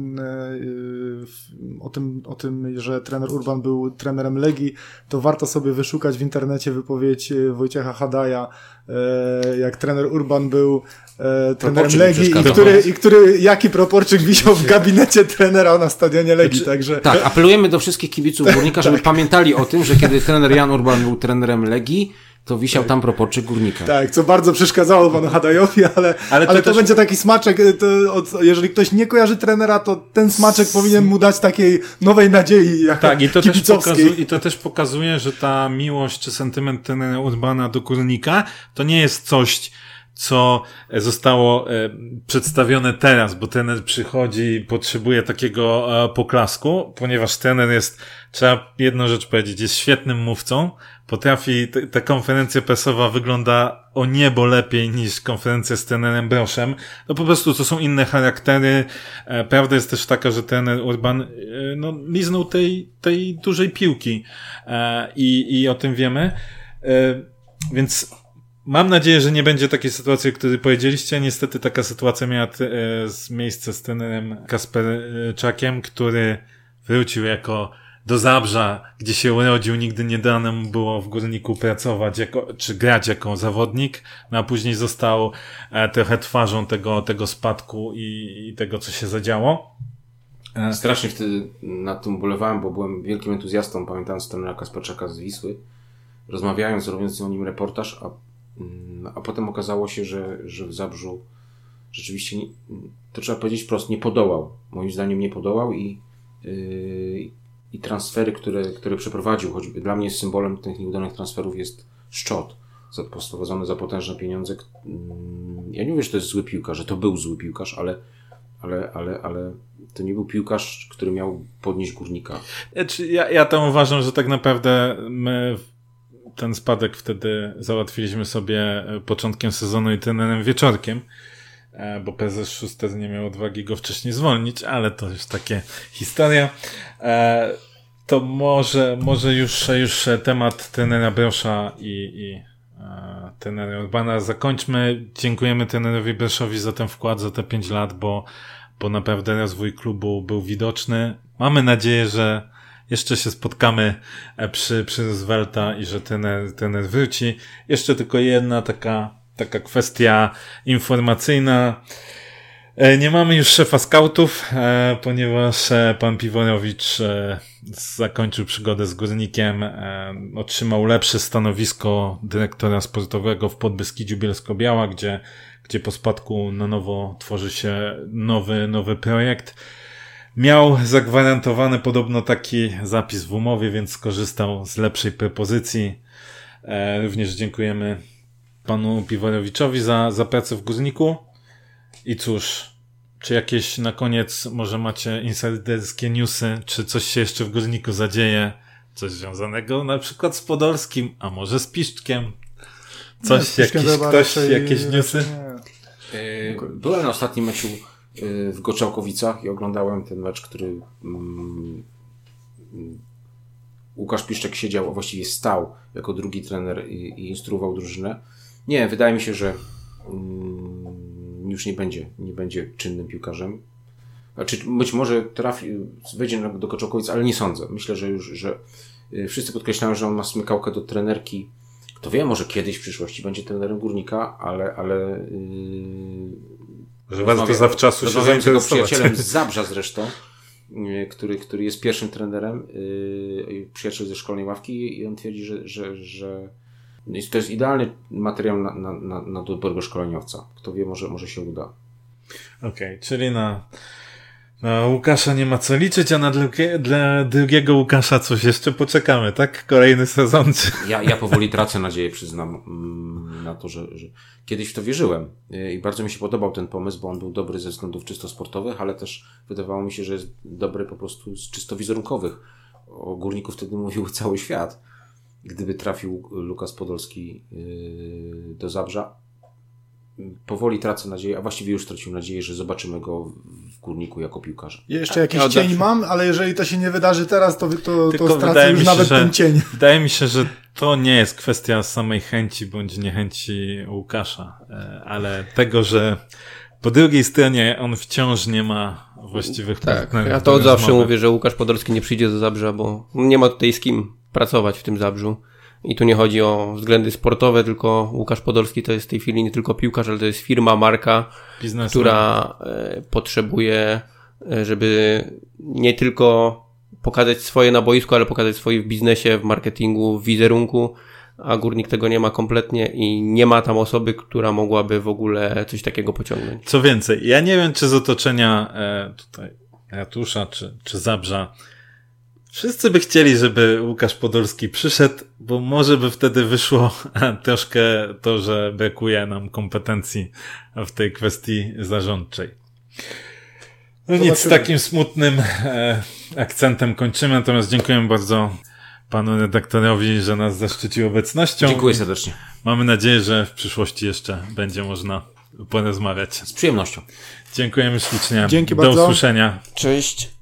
S3: o, tym, o tym, że trener Urban był trenerem Legii, to warto sobie wyszukać w internecie wypowiedź Wojciecha Hadaja, e, jak trener Urban był e, trenerem Legii i który, i który jaki proporczyk wisiał w gabinecie trenera na stadionie Legii, znaczy, także...
S2: Tak, apelujemy do wszystkich kibiców Górnika, żeby tak. pamiętali o tym, że kiedy trener Jan Urban był trenerem Legii, to wisiał tam proporczyk górnika.
S3: Tak, co bardzo przeszkadzało panu Hadajowi, ale, ale to, ale to też... będzie taki smaczek, e, to, od, jeżeli ktoś nie kojarzy trenera, to ten smaczek S... powinien mu dać takiej nowej nadziei, jak
S1: Tak, i to, też pokazuje, i to też pokazuje, że ta miłość czy sentyment trenera Urbana do górnika to nie jest coś, co zostało e, przedstawione teraz, bo trener przychodzi i potrzebuje takiego e, poklasku, ponieważ trener jest, trzeba jedną rzecz powiedzieć, jest świetnym mówcą, potrafi, ta konferencja prasowa wygląda o niebo lepiej niż konferencja z trenerem Broszem. No po prostu to są inne charaktery. E, prawda jest też taka, że trener Urban, no, liznął tej, tej dużej piłki i, i o tym wiemy. Więc Mam nadzieję, że nie będzie takiej sytuacji, o której powiedzieliście. Niestety taka sytuacja miała e, miejsce z trenerem Kasperczakiem, który wrócił jako do Zabrza, gdzie się urodził, nigdy nie dane mu było w Górniku pracować jako, czy grać jako zawodnik, no a później został e, trochę twarzą tego, tego spadku i, i tego, co się zadziało.
S2: E, Strasznie wtedy nad tym bolewałem, bo byłem wielkim entuzjastą, pamiętając trenera Kasperczaka z Wisły, rozmawiając, robiąc o nim reportaż, a Mm, a potem okazało się, że, że w Zabrzu rzeczywiście, nie, to trzeba powiedzieć prosto, nie podołał. Moim zdaniem nie podołał i, yy, i transfery, które, które przeprowadził, choćby dla mnie symbolem tych nieudanych transferów jest Szczot, sprowadzony za potężne pieniądze. Mm, ja nie mówię, że to jest zły piłkarz, że to był zły piłkarz, ale, ale, ale, ale to nie był piłkarz, który miał podnieść górnika.
S1: Znaczy, ja, ja tam uważam, że tak naprawdę my ten spadek wtedy załatwiliśmy sobie e, początkiem sezonu i trenerem wieczorkiem, e, bo prezes Schuster nie miał odwagi go wcześniej zwolnić, ale to już takie historia. E, to może, może już, już temat trenera Brosza i, i trenera Urbana zakończmy. Dziękujemy trenerowi Broszowi za ten wkład, za te 5 lat, bo, bo naprawdę rozwój klubu był widoczny. Mamy nadzieję, że jeszcze się spotkamy e, przy, przy Roosevelta i że ten, ten wróci. Jeszcze tylko jedna taka, taka kwestia informacyjna. E, nie mamy już szefa skautów, e, ponieważ pan Piworowicz zakończył przygodę z Górnikiem, otrzymał lepsze stanowisko dyrektora sportowego w Podbeskidziu Bielsko-Biała, gdzie, gdzie po spadku na nowo tworzy się nowy, nowy projekt. Miał zagwarantowany podobno taki zapis w umowie, więc skorzystał z lepszej propozycji. E, również dziękujemy panu Piworowiczowi za, za pracę w Górniku. I cóż, czy jakieś na koniec może macie insiderskie newsy, czy coś się jeszcze w Górniku zadzieje? Coś związanego na przykład z Podolskim, a może z Piszczkiem? Coś, no, jakiś, ktoś, jakieś newsy? Nie.
S2: Byłem na ostatnim meczu w Goczałkowicach i oglądałem ten mecz, który mm, Łukasz Piszczek siedział, a właściwie stał jako drugi trener i, i instruował drużynę. Nie, wydaje mi się, że mm, już nie będzie, nie będzie czynnym piłkarzem. Znaczy, być może trafi, wejdzie do Koczokowic, ale nie sądzę. Myślę, że już, że y, wszyscy podkreślają, że on ma smykałkę do trenerki. Kto wie, może kiedyś w przyszłości będzie trenerem górnika, ale, ale
S1: yy, że warto zawczasu się zainteresować.
S2: przyjacielem z Zabrza zresztą, yy, który, który jest pierwszym trenerem, przyjaciel ze szkolnej ławki i on twierdzi, że, że, że to jest idealny materiał na, na, na, na dobrego szkoleniowca. Kto wie, może, może się uda.
S1: Okej, okay, czyli na na Łukasza nie ma co liczyć, a na drugie, dla drugiego Łukasza coś jeszcze poczekamy, tak? Kolejny sezon.
S2: Ja, ja powoli tracę nadzieję, przyznam, mm, na to, że, że kiedyś w to wierzyłem. I bardzo mi się podobał ten pomysł, bo on był dobry ze względów czysto sportowych, ale też wydawało mi się, że jest dobry po prostu z czysto wizerunkowych. O górniku wtedy mówił cały świat. Gdyby trafił Lukas Podolski yy, do Zabrza, powoli tracę nadzieję, a właściwie już stracił nadzieję, że zobaczymy go w górniku jako piłkarza.
S3: Jeszcze jakiś ja cień mam, ale jeżeli to się nie wydarzy teraz, to, to, to stracę już się, nawet ten cień.
S1: Wydaje mi się, że to nie jest kwestia samej chęci bądź niechęci Łukasza, e, ale tego, że po drugiej stronie on wciąż nie ma właściwych
S4: tak, partnerów. Ja to od zawsze mówię, że Łukasz Podolski nie przyjdzie do Zabrza, bo nie ma tutaj z kim pracować w tym Zabrzu. I tu nie chodzi o względy sportowe, tylko Łukasz Podolski to jest w tej chwili nie tylko piłkarz, ale to jest firma, marka, która e, potrzebuje, e, żeby nie tylko pokazać swoje na boisku, ale pokazać swoje w biznesie, w marketingu, w wizerunku, a Górnik tego nie ma kompletnie i nie ma tam osoby, która mogłaby w ogóle coś takiego pociągnąć.
S1: Co więcej, ja nie wiem, czy z otoczenia e, tutaj Ratusza, czy, czy Zabrza Wszyscy by chcieli, żeby Łukasz Podolski przyszedł, bo może by wtedy wyszło troszkę to, że brakuje nam kompetencji w tej kwestii zarządczej. No nic, z takim smutnym e, akcentem kończymy, natomiast dziękuję bardzo panu redaktorowi, że nas zaszczycił obecnością.
S2: Dziękuję serdecznie.
S1: Mamy nadzieję, że w przyszłości jeszcze będzie można porozmawiać.
S2: Z przyjemnością.
S1: Dziękujemy ślicznie.
S3: Dzięki
S1: Do
S3: bardzo.
S1: usłyszenia.
S4: Cześć.